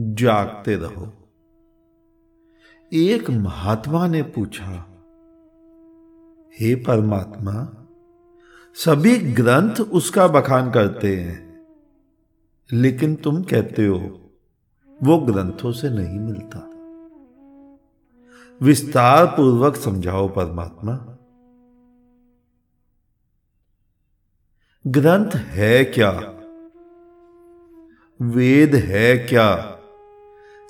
जागते रहो। एक महात्मा ने पूछा, हे परमात्मा, सभी ग्रंथ उसका बखान करते हैं, लेकिन तुम कहते हो, वो ग्रंथों से नहीं मिलता। विस्तार पूर्वक समझाओ परमात्मा। ग्रंथ है क्या? वेद है क्या?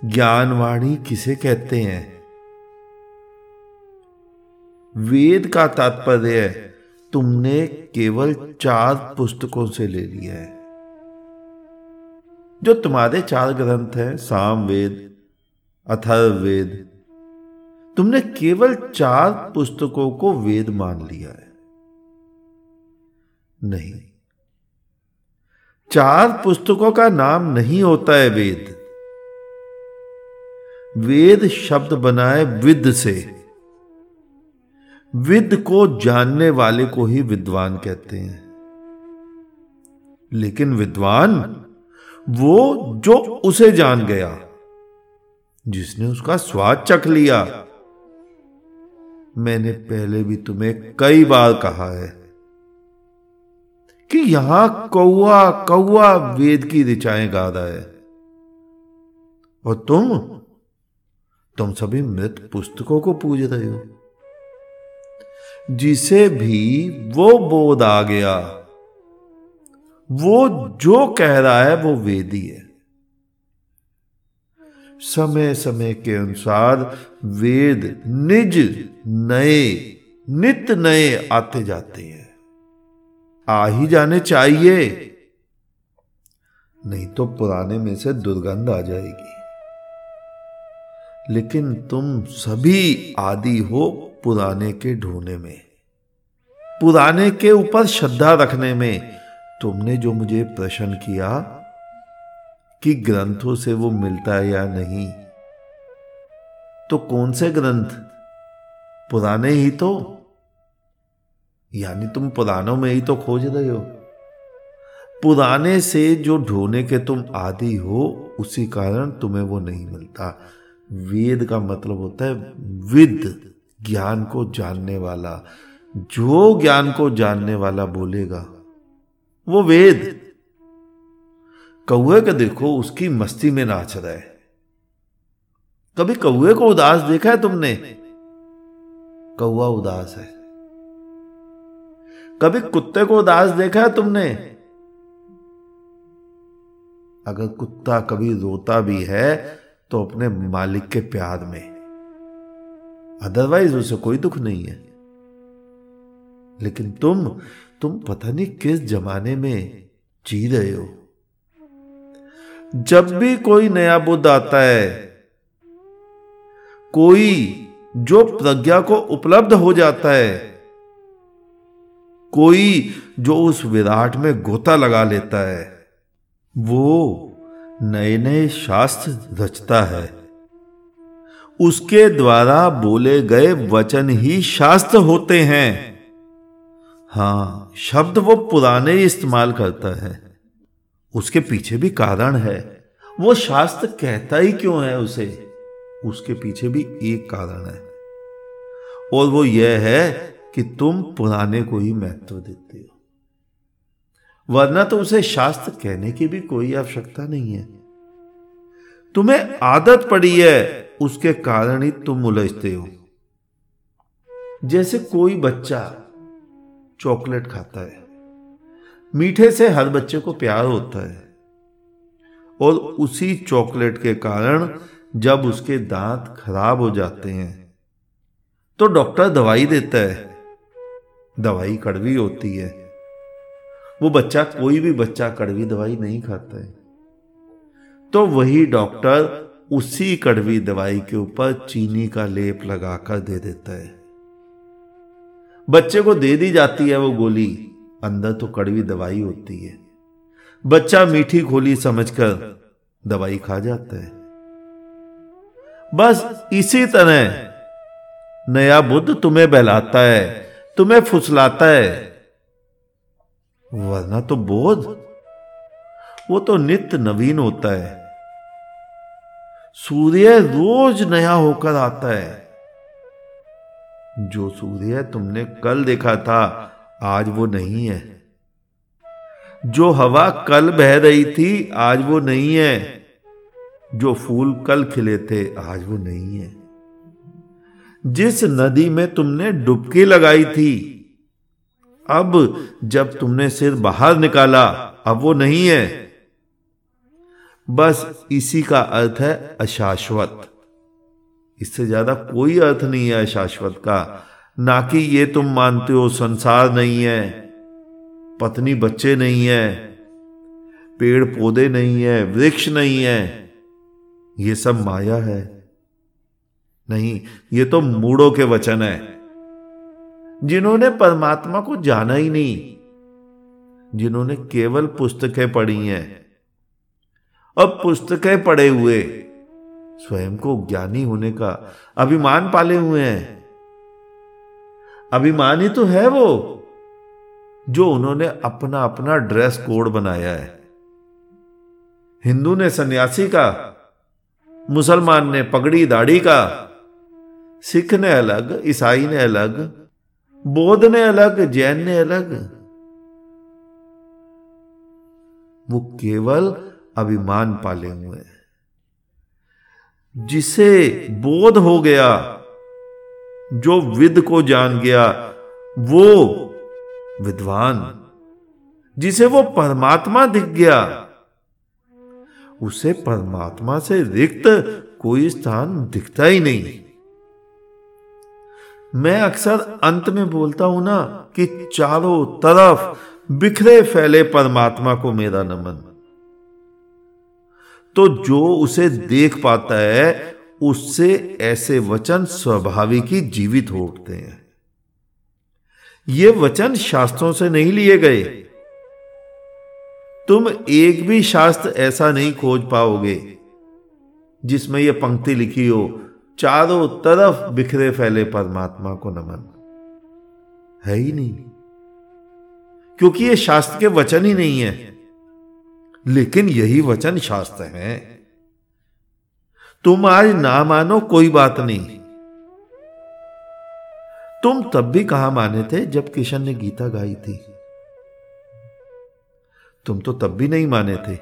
ज्ञानवाणी किसे कहते हैं? वेद का तात्पर्य तुमने केवल चार पुस्तकों से ले लिया है। जो तुम्हारे चार ग्रंथ हैं साम वेद अथर्ववेद, तुमने केवल चार पुस्तकों को वेद मान लिया है। नहीं, चार पुस्तकों का नाम नहीं होता है वेद। वेद शब्द बनाए विद से। विद को जानने वाले को ही विद्वान कहते हैं। लेकिन विद्वान, वो जो उसे जान गया, जिसने उसका स्वाद चख लिया। मैंने पहले भी तुम्हें कई बार कहा है कि यहाँ कौआ कौआ वेद की ऋचाएँ गा रहा है। और तुम तुम सभी मृत पुस्तकों को पूज रहे हो। जिसे भी वो बोध आ गया, वो जो कह रहा है वो वेदी है। समय समय के अनुसार वेद निज नए, नित नए आते जाते हैं। आ ही जाने चाहिए, नहीं तो पुराने में से दुर्गंध आ जाएगी। लेकिन तुम सभी आदि हो पुराने के ढोने में। पुराने के ऊपर श्रद्धा रखने में तुमने जो मुझे प्रश्न किया कि ग्रंथों से वो मिलता है या नहीं तो कौन से ग्रंथ? पुराने ही तो। यानी तुम पुरानों में ही तो खोज रहे हो। पुराने से जो ढोने के तुम आदि हो, उसी कारण तुम्हें वो नहीं मिलता। वेद का मतलब होता है विद, ज्ञान को जानने वाला। जो ज्ञान को जानने वाला बोलेगा, वो वेद। कौए का देखो, उसकी मस्ती में नाच रहा है। कभी कौए को उदास देखा है तुमने? कौआ उदास है। कभी कुत्ते को उदास देखा है तुमने? अगर कुत्ता कभी रोता भी है तो अपने मालिक के प्यार में। अदरवाइज़ उसे कोई दुख नहीं है। लेकिन तुम तुम पता नहीं किस जमाने में जी रहे हो। जब भी कोई नया बुद्ध आता है, कोई जो प्रज्ञा को उपलब्ध हो जाता है, कोई जो उस विराट में गोता लगा लेता है, वो नए नए शास्त्र रचता है। उसके द्वारा बोले गए वचन ही शास्त्र होते हैं। हाँ, शब्द वो पुराने इस्तेमाल करता है। उसके पीछे भी कारण है। वो शास्त्र कहता ही क्यों है उसे? उसके पीछे भी एक कारण है। और वो यह है कि तुम पुराने को ही महत्व देते हो। वरना तो उसे शास्त्र कहने की भी कोई आवश्यकता नहीं है। तुम्हें आदत पड़ी है, उसके कारण ही तुम उलझते हो। जैसे कोई बच्चा चॉकलेट खाता है, मीठे से हर बच्चे को प्यार होता है, और उसी चॉकलेट के कारण जब उसके दांत खराब हो जाते हैं तो डॉक्टर दवाई देता है, दवाई कड़वी होती है। वो बच्चा कोई भी बच्चा कड़वी दवाई नहीं खाता है। तो वही डॉक्टर उसी कड़वी दवाई के ऊपर चीनी का लेप लगाकर दे देता है। बच्चे को दे दी जाती है वो गोली, अंदर तो कड़वी दवाई होती है। बच्चा मीठी गोली समझकर दवाई खा जाता है। बस इसी तरह नया बुद्ध तुम्हें बहलाता है, तुम्हें फुसलाता है। वरना तो बोध। वो तो नित्य नवीन होता है। सूर्य रोज नया होकर आता है। जो सूर्य तुमने कल देखा था, आज वो नहीं है। जो हवा कल बह रही थी, आज वो नहीं है। जो फूल कल खिले थे, आज वो नहीं है। जिस नदी में तुमने डुबकी लगाई थी अब जब तुमने सिर बाहर निकाला, अब वो नहीं है। बस इसी का अर्थ है अशाश्वत। इससे ज़्यादा कोई अर्थ नहीं है अशाश्वत का। ना कि ये तुम मानते हो संसार नहीं है, पत्नी बच्चे नहीं है, पेड़ पौधे नहीं है, वृक्ष नहीं है। ये सब माया है। नहीं, ये तो मूड़ों के वचन है। जिन्होंने परमात्मा को जाना ही नहीं, जिन्होंने केवल पुस्तकें पढ़ी हैं। और पुस्तकें पढ़े हुए, स्वयं को ज्ञानी होने का अभिमान पाले हुए हैं। अभिमान ही तो है वो, जो उन्होंने अपना अपना ड्रेस कोड बनाया है। हिंदू ने सन्यासी का, मुसलमान ने पगड़ी दाढ़ी का, सिख ने अलग, ईसाई ने अलग बौद्ध ने अलग, जैन ने अलग। वो केवल अभिमान पाले हुए। जिसे बोध हो गया, जो विद को जान गया, वो विद्वान। जिसे वो परमात्मा दिख गया, उसे परमात्मा से रिक्त कोई स्थान दिखता ही नहीं। मैं अक्सर अंत में बोलता हूँ ना कि चारों तरफ़ बिखरे फैले परमात्मा को मेरा नमन। तो जो उसे देख पाता है, उससे ऐसे वचन स्वाभाविक ही जीवित हो उठते हैं। ये वचन शास्त्रों से नहीं लिए गए। तुम एक भी शास्त्र ऐसा नहीं खोज पाओगे जिसमें यह पंक्ति लिखी हो चारों तरफ़ बिखरे फैले परमात्मा को नमन। है ही नहीं। क्योंकि ये शास्त्र के वचन ही नहीं है। लेकिन यही वचन शास्त्र है। तुम आज ना मानो कोई बात नहीं। तुम तब भी कहा माने थे जब किशन ने गीता गाई थी। तुम तो तब भी नहीं माने थे।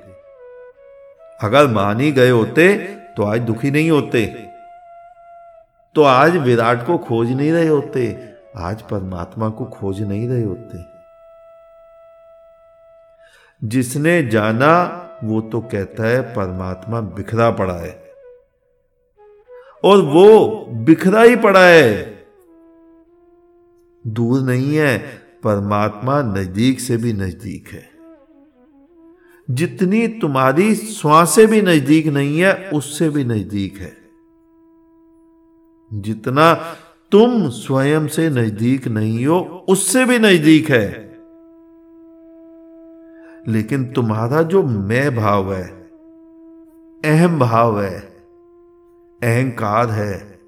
अगर मान ही गए होते तो आज दुखी नहीं होते। तो आज विराट को खोज नहीं रहे होते, आज परमात्मा को खोज नहीं रहे होते। जिसने जाना, वो तो कहता है परमात्मा बिखरा पड़ा है। और वो बिखरा ही पड़ा है। दूर नहीं है, परमात्मा नज़दीक से भी नज़दीक है। जितनी तुम्हारी श्वास भी नज़दीक नहीं है, उससे भी नज़दीक है। जितना तुम स्वयं से नज़दीक नहीं हो, उससे भी नज़दीक है। लेकिन तुम्हारा जो मैं भाव है, अहम भाव है, अहंकार है,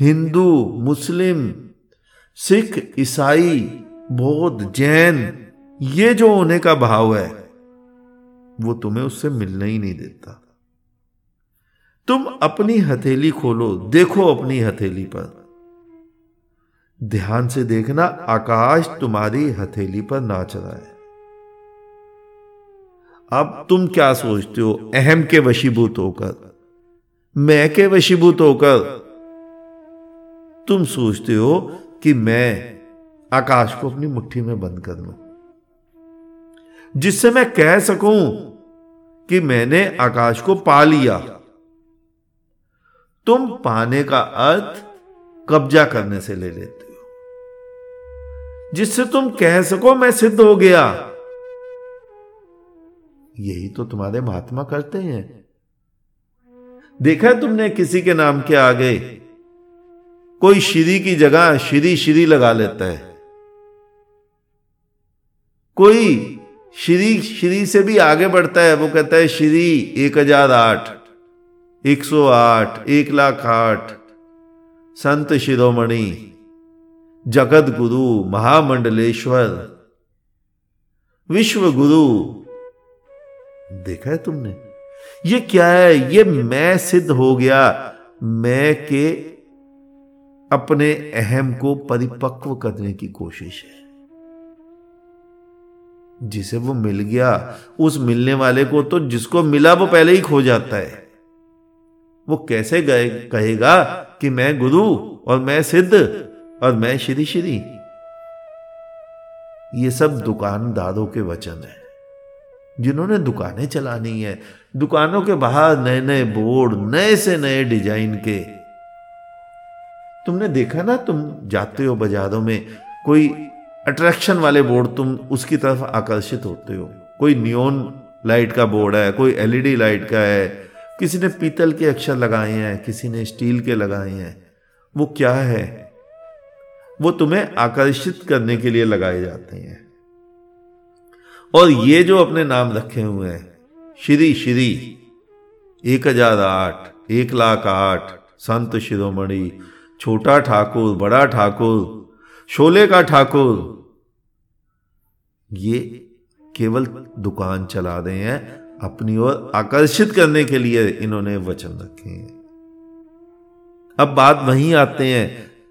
हिंदू, मुस्लिम, सिख, ईसाई, बौद्ध, जैन, ये जो होने का भाव है, वो तुम्हें उससे मिलने ही नहीं देता। तुम अपनी हथेली खोलो, देखो अपनी हथेली पर। ध्यान से देखना, आकाश तुम्हारी हथेली पर नाच रहा है अब तुम क्या सोचते हो? अहम के वशीभूत होकर। मैं के वशीभूत होकर? तुम सोचते हो कि मैं आकाश को अपनी मुट्ठी में बंद कर लू जिससे मैं कह सकूँ कि मैंने आकाश को पा लिया। तुम पाने का अर्थ कब्जा करने से ले लेते हो। जिससे तुम कह सको, मैं सिद्ध हो गया। यही तो तुम्हारे महात्मा करते हैं। देखा है तुमने किसी के नाम के आगे? कोई श्री की जगह श्री श्री लगा लेता है। कोई श्री श्री से भी आगे बढ़ता है, वो कहता है, श्री एक हज़ार आठ। एक सौ आठ, एक लाख आठ। संत शिरोमणि जगत गुरु महामंडलेश्वर विश्व गुरु देखा है तुमने? ये क्या है? ये मैं सिद्ध हो गया। मैं के अपने अहम को परिपक्व करने की कोशिश है। जिसे वो मिल गया, उस मिलने वाले को तो जिसको मिला वो पहले ही खो जाता है। वो कैसे गए? कहेगा कि मैं गुरु और मैं सिद्ध और मैं श्री श्री ये सब दुकानदारों के वचन है, जिन्होंने दुकानें चलानी है। दुकानों के बाहर नए नए बोर्ड, नए से नए डिज़ाइन के। तुमने देखा ना, तुम जाते हो बाजारों में, कोई अट्रैक्शन वाले बोर्ड, तुम उसकी तरफ़ आकर्षित होते हो। कोई नियोन लाइट का बोर्ड है, कोई एलईडी लाइट का है किसी ने पीतल के अक्षर लगाए हैं, किसी ने स्टील के लगाए हैं, वो क्या है? वो तुम्हें आकर्षित करने के लिए लगाए जाते हैं। और ये जो अपने नाम रखे हुए हैं, श्री श्री, एक हज़ार आठ, एक लाख आठ, संत शिरोमणि, छोटा ठाकुर, बड़ा ठाकुर, शोले का ठाकुर, ये केवल दुकान चला रहे हैं अपनी ओर आकर्षित करने के लिए इन्होंने वचन रखे हैं। अब बात वहीं आते हैं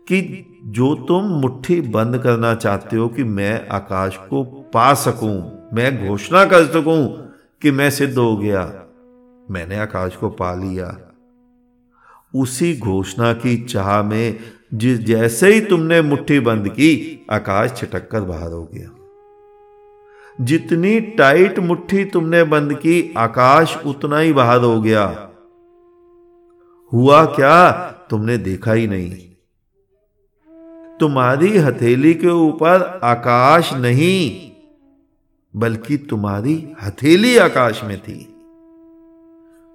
कि जो तुम मुट्ठी बंद करना चाहते हो कि मैं आकाश को पा सकूँ, मैं घोषणा कर सकूँ कि मैं सिद्ध हो गया, मैंने आकाश को पा लिया। उसी घोषणा की चाह में जिस जैसे ही तुमने मुट्ठी बंद की, आकाश छिटक कर बाहर हो गया। जितनी टाइट मुट्ठी तुमने बंद की, आकाश उतना ही बाहर हो गया। हुआ क्या? तुमने देखा ही नहीं। तुम्हारी हथेली के ऊपर आकाश नहीं, बल्कि तुम्हारी हथेली आकाश में थी।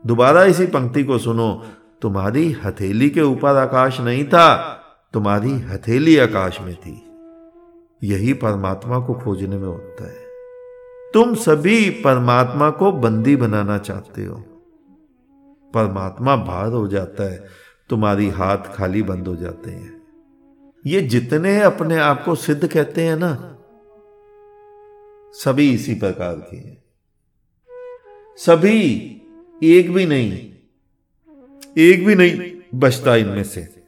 दोबारा इसी पंक्ति को सुनो। तुम्हारी हथेली के ऊपर आकाश नहीं था, तुम्हारी हथेली आकाश में थी। यही परमात्मा को खोजने में होता है। तुम सभी परमात्मा को बंदी बनाना चाहते हो। परमात्मा बाहर हो जाता है, तुम्हारी हाथ खाली बंद हो जाते हैं। ये जितने अपने आप को सिद्ध कहते हैं ना, सभी इसी प्रकार के हैं। सभी एक भी नहीं, एक भी नहीं, बचता इनमें से।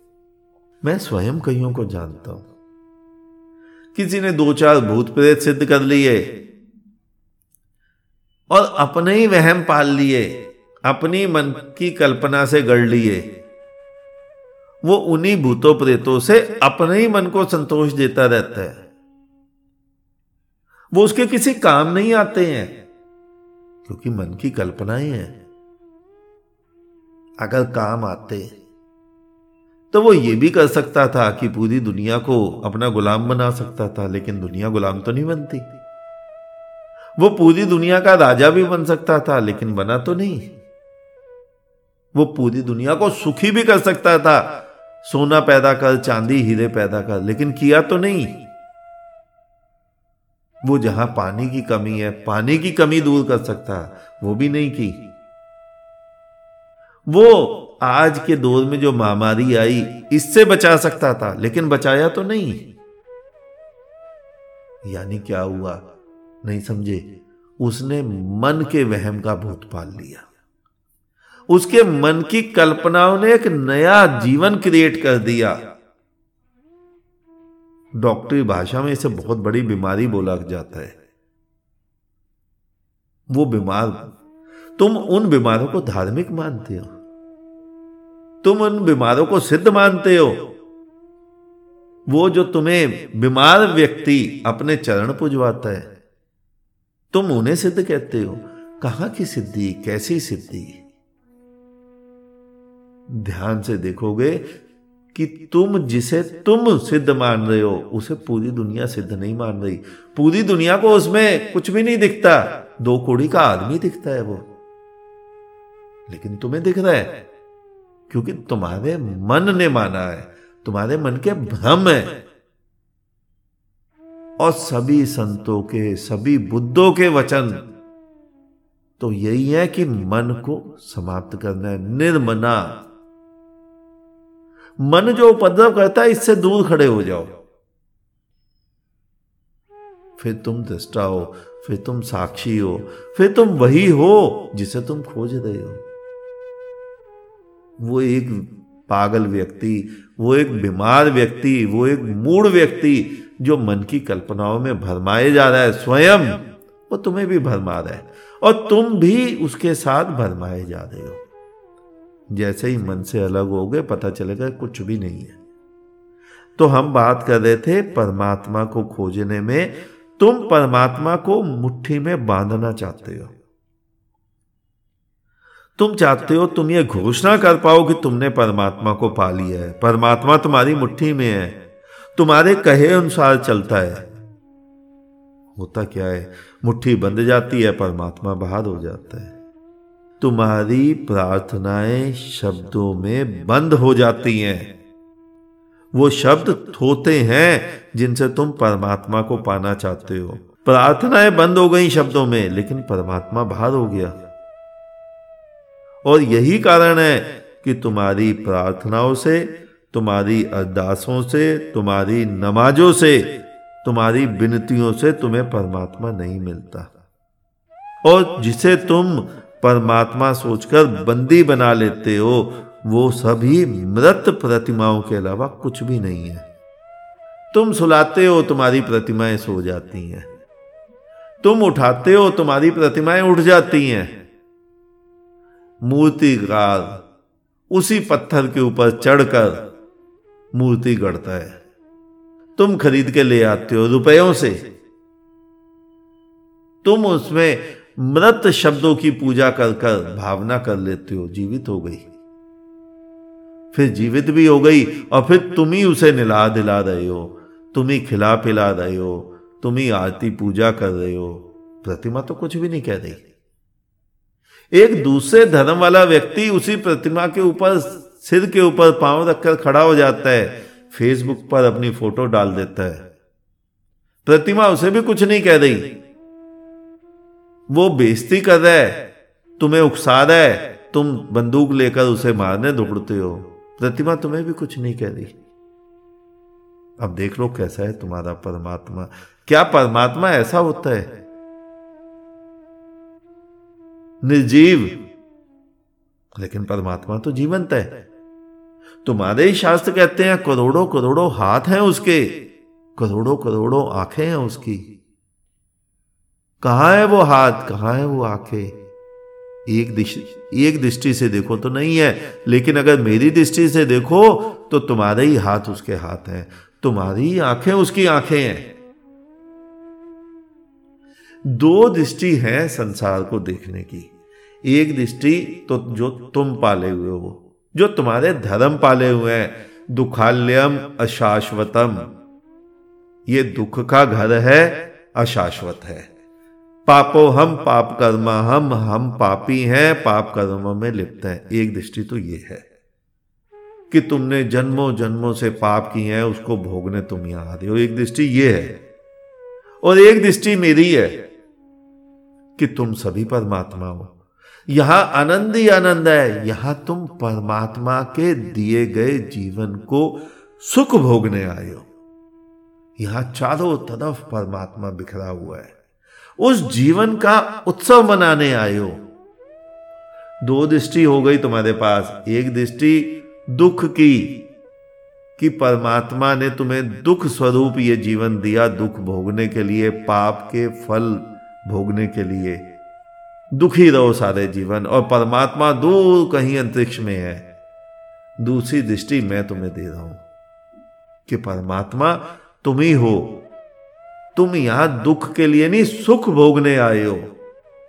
मैं स्वयं कईयों को जानता हूँ। किसी ने दो चार भूत प्रेत सिद्ध कर लिए और अपने ही वहम पाल लिए, अपनी मन की कल्पना से गढ़ लिए। वो उन्हीं भूतों प्रेतों से अपने ही मन को संतोष देता रहता है। वो उसके किसी काम नहीं आते हैं, क्योंकि मन की कल्पनाएँ हैं। अगर काम आते तो वो ये भी कर सकता था कि पूरी दुनिया को अपना गुलाम बना सकता था, लेकिन दुनिया गुलाम तो नहीं बनती। वो पूरी दुनिया का राजा भी बन सकता था, लेकिन बना तो नहीं। वो पूरी दुनिया को सुखी भी कर सकता था। सोना पैदा कर, चांदी हीरे पैदा कर, लेकिन किया तो नहीं। वो जहाँ पानी की कमी है, पानी की कमी दूर कर सकता, वो भी नहीं की। वो आज के दौर में जो महामारी आई, इससे बचा सकता था, लेकिन बचाया तो नहीं। यानी क्या हुआ? नहीं समझे। उसने मन के वहम का भूत पाल लिया। उसके मन की कल्पनाओं ने एक नया जीवन क्रिएट कर दिया। डॉक्टरी भाषा में इसे बहुत बड़ी बीमारी बोला जाता है। वो बीमार, तुम उन बीमारों को धार्मिक मानते हो। तुम उन बीमारों को सिद्ध मानते हो। वो जो तुम्हें बीमार व्यक्ति अपने चरण पुजवाता है। तुम उन्हें सिद्ध कहते हो। कहाँ की सिद्धि, कैसी सिद्धि? ध्यान से देखोगे कि तुम जिसे तुम सिद्ध मान रहे हो, उसे पूरी दुनिया सिद्ध नहीं मान रही। पूरी दुनिया को उसमें कुछ भी नहीं दिखता। दो कोड़ी का आदमी दिखता है वो। लेकिन तुम्हें दिख रहा है, क्योंकि तुम्हारे मन ने माना है। तुम्हारे मन के भ्रम है। और सभी संतों के, सभी बुद्धों के वचन। तो यही है कि मन को समाप्त करना है, निर्मना। मन जो उपद्रव करता है, इससे दूर खड़े हो जाओ। फिर तुम दृष्टा हो, फिर तुम साक्षी हो, फिर तुम वही हो जिसे तुम खोज रहे हो। वो एक पागल व्यक्ति, वो एक बीमार व्यक्ति, वो एक मूड व्यक्ति जो मन की कल्पनाओं में भरमाए जा रहा है स्वयं, वो तुम्हें भी भरमा रहा है और तुम भी उसके साथ भरमाए जा रहे हो। जैसे ही मन से अलग हो गए, पता चलेगा कुछ भी नहीं है। तो हम बात कर रहे थे परमात्मा को खोजने में। तुम परमात्मा को मुट्ठी में बांधना चाहते हो। तुम चाहते हो तुम ये घोषणा कर पाओ कि तुमने परमात्मा को पा लिया है। परमात्मा तुम्हारी मुट्ठी में है। तुम्हारे कहे अनुसार चलता है। होता क्या है? मुट्ठी बंद जाती है, परमात्मा बाहर हो जाता है। तुम्हारी प्रार्थनाएँ शब्दों में बंद हो जाती हैं। वो शब्द होते हैं जिनसे तुम परमात्मा को पाना चाहते हो। प्रार्थनाएँ बंद हो गई शब्दों में, लेकिन परमात्मा बाहर हो गया। और यही कारण है कि तुम्हारी प्रार्थनाओं से तुम्हारी अरदासों से, तुम्हारी नमाजों से, तुम्हारी विनतियों से तुम्हें परमात्मा नहीं मिलता। और जिसे तुम परमात्मा सोचकर बंदी बना लेते हो, वो सभी मृत प्रतिमाओं के अलावा कुछ भी नहीं है। तुम सुलाते हो, तुम्हारी प्रतिमाएँ सो जाती हैं। तुम उठाते हो, तुम्हारी प्रतिमाएँ उठ जाती हैं। मूर्तिकार उसी पत्थर के ऊपर चढ़कर मूर्ति गढ़ता है। तुम खरीद के ले आते हो रुपयों से। तुम उसमें मृत शब्दों की पूजा कर कर भावना कर लेते हो, जीवित हो गई। फिर जीवित भी हो गई और फिर तुम ही उसे निला दिला रहे हो, तुम ही खिला पिला रहे हो, तुम ही आरती पूजा कर रहे हो। प्रतिमा तो कुछ भी नहीं कह रही। एक दूसरे धर्म वाला व्यक्ति उसी प्रतिमा के ऊपर सिर के ऊपर पाँव रखकर खड़ा हो जाता है फेसबुक पर अपनी फ़ोटो डाल देता है। प्रतिमा उसे भी कुछ नहीं कह रही। वो बेइज्जती कर रहा है, तुम्हें उकसा रहा है, तुम बंदूक लेकर उसे मारने दौड़ते हो। प्रतिमा तुम्हें भी कुछ नहीं कह रही। अब देख लो कैसा है तुम्हारा परमात्मा। क्या परमात्मा ऐसा होता है? निर्जीव। लेकिन परमात्मा तो जीवंत है। तुम्हारे ही शास्त्र कहते हैं, करोड़ों करोड़ों हाथ हैं उसके, करोड़ों करोड़ों आँखें हैं उसकी। कहा है वो हाथ, कहा है वो आँखें? एक दृष्टि एक दृष्टि से देखो तो नहीं है, लेकिन अगर मेरी दृष्टि से देखो तो तुम्हारे ही हाथ उसके हाथ हैं, तुम्हारी ही आँखें उसकी आँखें हैं। दो दृष्टि है संसार को देखने की, एक दृष्टि तो जो तुम पाले हुए हो जो तुम्हारे धर्म पाले हुए हैं, दुखाल्यम अशाश्वतम। ये दुख का घर है, अशाश्वत है। पापो हम पाप कर्मा, हम हम पापी हैं, पाप कर्म में लिप्त हैं। एक दृष्टि तो ये है कि तुमने जन्मों जन्मों से पाप किए हैं, उसको भोगने तुम यहाँ आ रहे हो। एक दृष्टि ये है और एक दृष्टि मेरी है कि तुम सभी परमात्मा हो। यहाँ आनंद ही आनंद है। यहाँ तुम परमात्मा के दिए गए जीवन को सुख भोगने आए हो। यहाँ चारों तरफ़ परमात्मा बिखरा हुआ है। उस जीवन का उत्सव मनाने आए हो। दो दृष्टि हो गई तुम्हारे पास। एक दृष्टि दुख की, कि परमात्मा ने तुम्हें दुख स्वरूप ये जीवन दिया दुख भोगने के लिए, पाप के फल भोगने के लिए। दुखी रहो सारे जीवन, और परमात्मा दूर कहीं अंतरिक्ष में है। दूसरी दृष्टि मैं तुम्हें दे रहा हूँ कि परमात्मा तुम ही हो। तुम यहाँ दुख के लिए नहीं, सुख भोगने आए हो।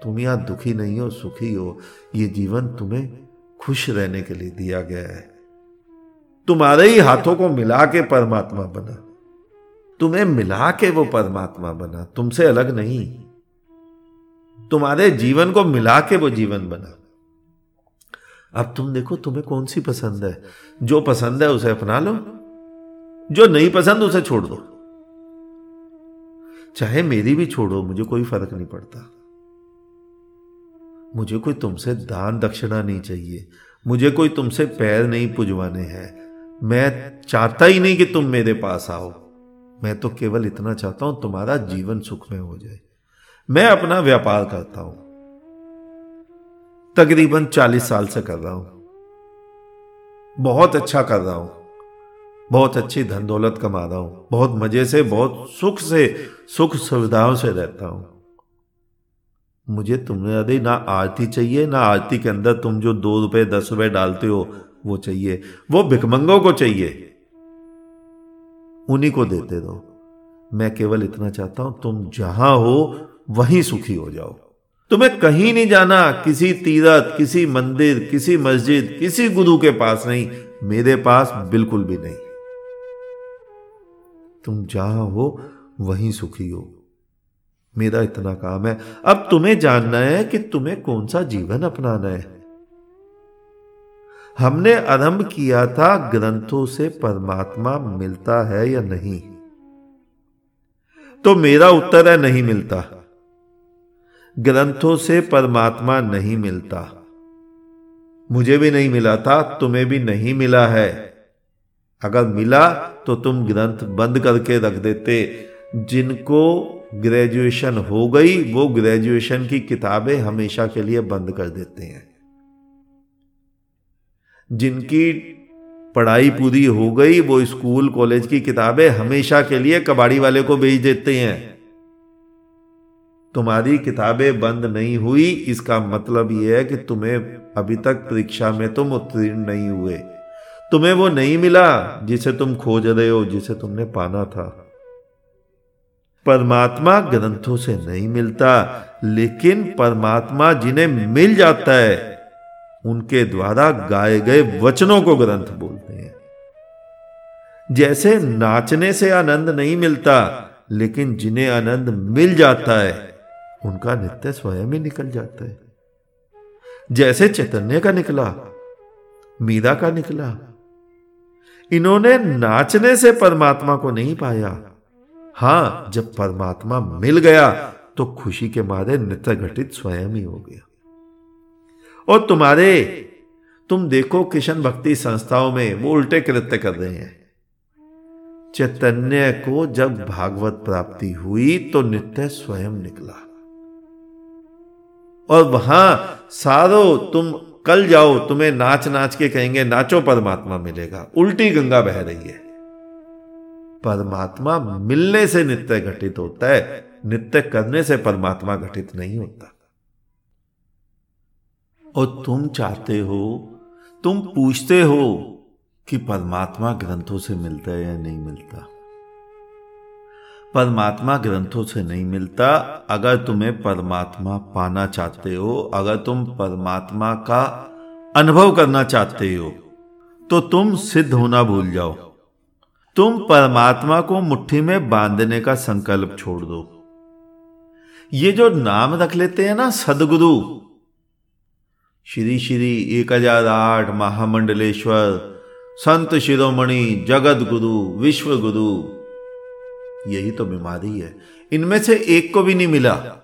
तुम यहाँ दुखी नहीं हो, सुखी हो। ये जीवन तुम्हें खुश रहने के लिए दिया गया है। तुम्हारे ही हाथों को मिला के परमात्मा बना। तुम्हें मिला के वो परमात्मा बना। तुमसे अलग नहीं। तुम्हारे जीवन को मिला के वो जीवन बना। अब तुम देखो, तुम्हें कौन सी पसंद है? जो पसंद है उसे अपना लो, जो नहीं पसंद उसे छोड़ दो। चाहे मेरी भी छोड़ो, मुझे कोई फ़र्क नहीं पड़ता। मुझे कोई तुमसे दान दक्षिणा नहीं चाहिए। मुझे कोई तुमसे पैर नहीं पुजवाने हैं। मैं चाहता ही नहीं कि तुम मेरे पास आओ। मैं तो केवल इतना चाहता हूँ तुम्हारा जीवन सुख में हो जाए। मैं अपना व्यापार करता हूँ। तकरीबन चालीस साल से कर रहा हूँ। बहुत अच्छा कर रहा हूँ। बहुत अच्छी धन दौलत कमा रहा हूँ। बहुत मज़े से, बहुत सुख से, सुख सुविधाओं से रहता हूँ। मुझे तुम्हारी ना आरती चाहिए, ना आरती के अंदर तुम जो दो रुपए, दस रुपए डालते हो, वो चाहिए। वो भिकमंगों को चाहिए। उन्हीं को देते रहो। मैं केवल इतना चाहता हूँ, तुम जहाँ हो वहीं सुखी हो जाओ। तुम्हें कहीं नहीं जाना, किसी तीरथ, किसी मंदिर, किसी मस्जिद, किसी गुरु के पास नहीं, मेरे पास बिल्कुल भी नहीं। तुम जहाँ हो, वहीं सुखी हो। मेरा इतना काम है। अब तुम्हें जानना है कि तुम्हें कौन सा जीवन अपनाना है। हमने आरंभ किया था, ग्रंथों से परमात्मा मिलता है या नहीं। तो मेरा उत्तर है, नहीं मिलता। ग्रंथों से परमात्मा नहीं मिलता। मुझे भी नहीं मिला था, तुम्हें भी नहीं मिला है। अगर मिला तो तुम ग्रंथ बंद करके रख देते। जिनको ग्रेजुएशन हो गई, वो ग्रेजुएशन की किताबें हमेशा के लिए बंद कर देते हैं। जिनकी पढ़ाई पूरी हो गई, वो स्कूल, कॉलेज की किताबें हमेशा के लिए कबाड़ी वाले को भेज देते हैं। तुम्हारी किताबें बंद नहीं हुई, इसका मतलब यह है कि तुम्हें अभी तक परीक्षा में तुम उत्तीर्ण नहीं हुए। तुम्हें वो नहीं मिला जिसे तुम खोज रहे हो, जिसे तुमने पाना था। परमात्मा ग्रंथों से नहीं मिलता, लेकिन परमात्मा जिन्हें मिल जाता है, उनके द्वारा गाए गए वचनों को ग्रंथ बोलते हैं। जैसे नाचने से आनंद नहीं मिलता, लेकिन जिन्हें आनंद मिल जाता है उनका नित्य स्वयं ही निकल जाता है। जैसे चैतन्य का निकला, मीरा का निकला, इन्होंने नाचने से परमात्मा को नहीं पाया। हाँ, जब परमात्मा मिल गया तो खुशी के मारे नित्य घटित स्वयं ही हो गया। और तुम्हारे, तुम देखो किशन भक्ति संस्थाओं में वो उल्टे कृत्य कर रहे हैं। चैतन्य को जब भागवत प्राप्ति हुई तो नित्य स्वयं निकला। और वहाँ सारो तुम कल जाओ, तुम्हें नाच नाच के कहेंगे, नाचो, परमात्मा मिलेगा। उल्टी गंगा बह रही है। परमात्मा मिलने से नित्य घटित होता है, नित्य करने से परमात्मा घटित नहीं होता। और तुम चाहते हो, तुम पूछते हो कि परमात्मा ग्रंथों से मिलता है या नहीं मिलता? परमात्मा ग्रंथों से नहीं मिलता। अगर तुम्हें परमात्मा पाना चाहते हो, अगर तुम परमात्मा का अनुभव करना चाहते हो तो तुम सिद्ध होना भूल जाओ। तुम परमात्मा को मुट्ठी में बांधने का संकल्प छोड़ दो। ये जो नाम रख लेते हैं ना, सदगुरु, श्री श्री एक हज़ार आठ महामंडलेश्वर, संत शिरोमणि जगत गुरु विश्व गुरु यही तो बीमारी है। इनमें से एक को भी नहीं मिला।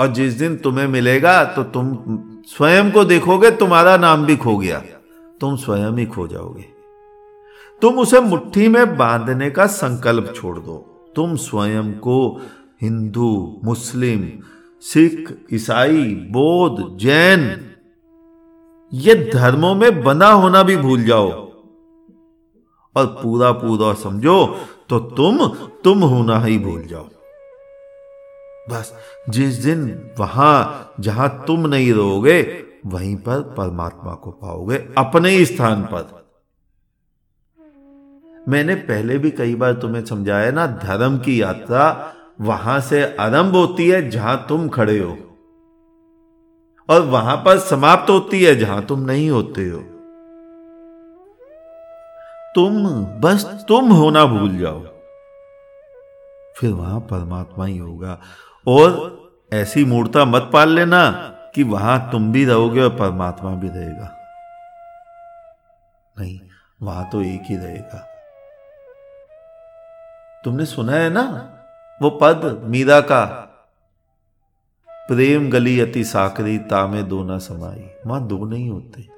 और जिस दिन तुम्हें मिलेगा तो तुम स्वयं को देखोगे, तुम्हारा नाम भी खो गया। तुम स्वयं ही खो जाओगे। तुम उसे मुट्ठी में बांधने का संकल्प छोड़ दो। तुम स्वयं को हिंदू, मुस्लिम, सिख, ईसाई, बौद्ध, जैन, ये धर्मों में बना होना भी भूल जाओ। और पूरा पूरा समझो तो तुम तुम होना ही भूल जाओ। बस जिस दिन वहाँ जहाँ तुम नहीं रहोगे, वहीं पर परमात्मा को पाओगे, अपने ही स्थान पर। मैंने पहले भी कई बार तुम्हें समझाया ना, धर्म की यात्रा वहाँ से आरंभ होती है जहाँ तुम खड़े हो। और वहाँ पर समाप्त होती है जहाँ तुम नहीं होते हो। तुम, बस तुम होना भूल जाओ। फिर वहाँ परमात्मा ही होगा। और ऐसी मूर्ता मत पाल लेना कि वहाँ तुम भी रहोगे और परमात्मा भी रहेगा। नहीं, वहाँ तो एक ही रहेगा। तुमने सुना है ना? वो पद, मीरा का। प्रेम गली अति साकरी तामे दो ना समाई। वहाँ दो नहीं होते।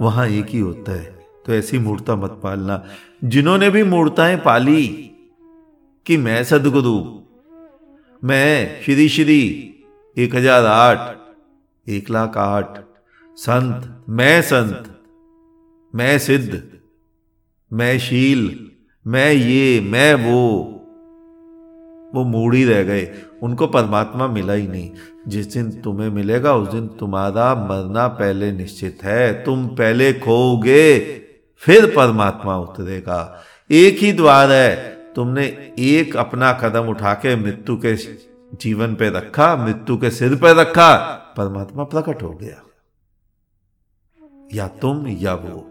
वहाँ एक ही होता है। तो ऐसी मूर्ता मत पालना। जिन्होंने भी मूर्ताएँ पाली कि मैं सदगुरु, मैं श्री श्री एक हज़ार आठ, एक लाख आठ, संत, मैं संत, मैं सिद्ध, मैं शील, मैं ये, मैं वो वो मूड ही रह गए। उनको परमात्मा मिला ही नहीं। जिस दिन तुम्हें मिलेगा, उस दिन तुम्हारा मरना पहले निश्चित है। तुम पहले खोओगे। फिर परमात्मा उतरेगा। एक ही द्वार है। तुमने एक अपना कदम उठा के मृत्यु के जीवन पे रखा, मृत्यु के सिर पे रखा, परमात्मा प्रकट हो गया। या तुम या वो।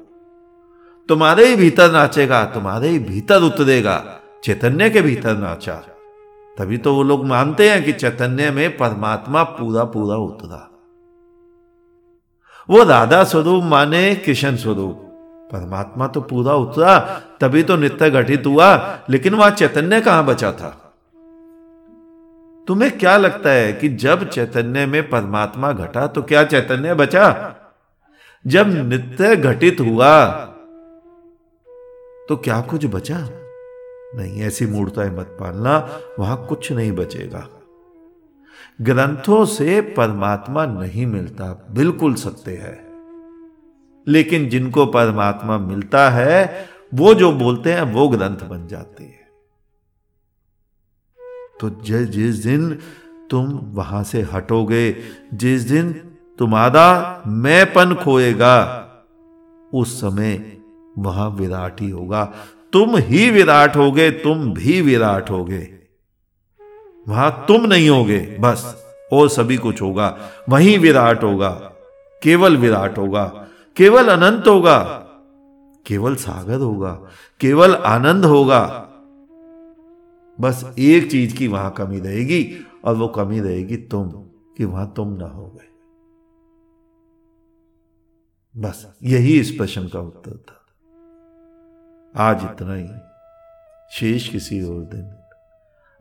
तुम्हारे ही भीतर नाचेगा, तुम्हारे ही भीतर उतरेगा। चैतन्य के भीतर नाचा। तभी तो वो लोग मानते हैं कि चैतन्य में परमात्मा पूरा पूरा उतरा। वो राधा स्वरूप माने कृष्ण स्वरूप। परमात्मा तो पूरा उतरा, तभी तो नित्य घटित हुआ, लेकिन वहाँ चैतन्य कहाँ बचा था? तुम्हें क्या लगता है कि जब चैतन्य में परमात्मा घटा तो क्या चैतन्य बचा? जब नित्य घटित हुआ तो क्या कुछ बचा? नहीं, ऐसी मूर्ताएँ मत पालना, वहाँ कुछ नहीं बचेगा। ग्रंथों से परमात्मा नहीं मिलता, बिल्कुल सत्य है। लेकिन जिनको परमात्मा मिलता है, वो जो बोलते हैं, वो ग्रंथ बन जाते हैं। तो जिस दिन तुम वहाँ से हटोगे, जिस दिन तुम्हारा मैंपन खोएगा, उस समय वहाँ विराट ही होगा। तुम ही विराट होगे, तुम भी विराट होगे। वहाँ तुम नहीं होगे, बस और सभी कुछ होगा। वहीं विराट होगा, केवल विराट होगा। केवल अनंत होगा। केवल सागर होगा। केवल आनंद होगा। बस एक चीज़ की वहाँ कमी रहेगी और वो कमी रहेगी तुम, कि वहाँ तुम ना हो गए। बस यही इस प्रश्न का उत्तर था। आज इतना ही। शेष किसी और दिन।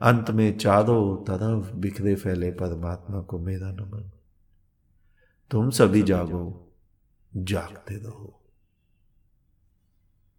अंत में चारों तरफ़ बिखरे फैले परमात्मा को मेरा नमन। तुम सभी जागो। जागते रहो।